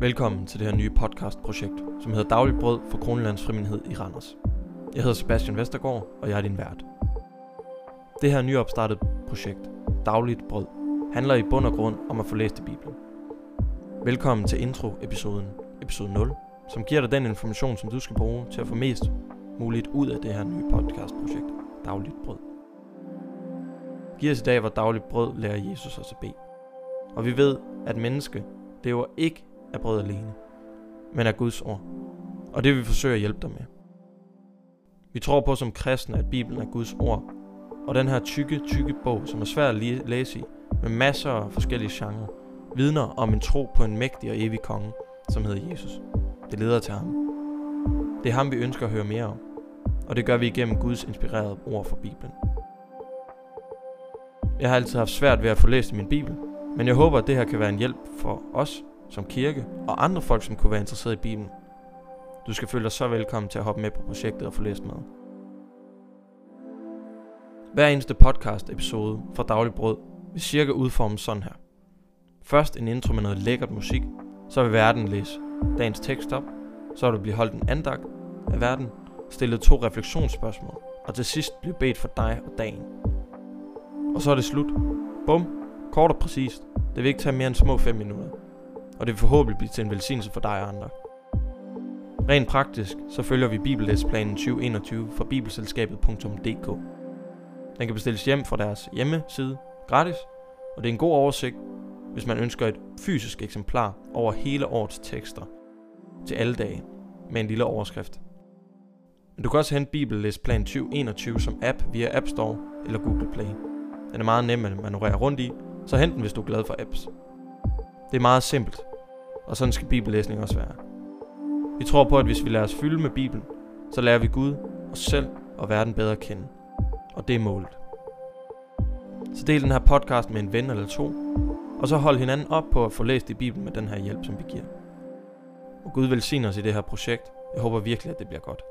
Velkommen til det her nye podcastprojekt, som hedder Dagligt Brød for Kronelands Frimindighed i Randers. Jeg hedder Sebastian Vestergaard, og jeg er din vært. Det her nyopstartede projekt, Dagligt Brød, handler i bund og grund om at få læst i Bibelen. Velkommen til intro-episoden, episode 0, som giver dig den information, som du skal bruge til at få mest muligt ud af det her nye podcastprojekt, Dagligt Brød. Giv os i dag, hvor Dagligt Brød lærer Jesus os at bede. Og vi ved, at menneske lever ikke af brød alene, men af Guds ord. Og det vil vi forsøge at hjælpe dig med. Vi tror på som kristne, at Bibelen er Guds ord, og den her tykke, tykke bog, som er svær at læse i, med masser af forskellige genrer, vidner om en tro på en mægtig og evig konge, som hedder Jesus. Det leder til ham. Det er ham, vi ønsker at høre mere om, og det gør vi igennem Guds inspirerede ord fra Bibelen. Jeg har altid haft svært ved at få læst min Bibel, men jeg håber, at det her kan være en hjælp for os som kirke og andre folk, som kunne være interesseret i Bibelen. Du skal føle dig så velkommen til at hoppe med på projektet og få læst med. Hver eneste podcast episode fra Daglig Brød vil cirka udformes sådan her. Først en intro med noget lækkert musik, så vil verden læse dagens tekst op, så vil du blive holdt en andagt af verden, stillet to refleksionsspørgsmål, og til sidst blive bedt for dig og dagen. Og så er det slut. Bum, kort og præcist. Det vil ikke tage mere end små 5 minutter og det vil forhåbentlig blive til en velsignelse for dig og andre. Rent praktisk, så følger vi Bibellæsplanen 2021 fra bibelselskabet.dk. Den kan bestilles hjem fra deres hjemmeside gratis, og det er en god oversigt, hvis man ønsker et fysisk eksemplar over hele årets tekster til alle dage med en lille overskrift. Men du kan også hente Bibellæsplan 2021 som app via App Store eller Google Play. Den er meget nem at manøvrere rundt i, så hent den, hvis du er glad for apps. Det er meget simpelt, og sådan skal bibellæsning også være. Vi tror på, at hvis vi lader os fylde med Bibelen, så lærer vi Gud, os selv og verden bedre at kende. Og det er målet. Så del den her podcast med en ven eller to, og så hold hinanden op på at få læst i Bibelen med den her hjælp, som vi giver. Og Gud velsigner os i det her projekt. Jeg håber virkelig, at det bliver godt.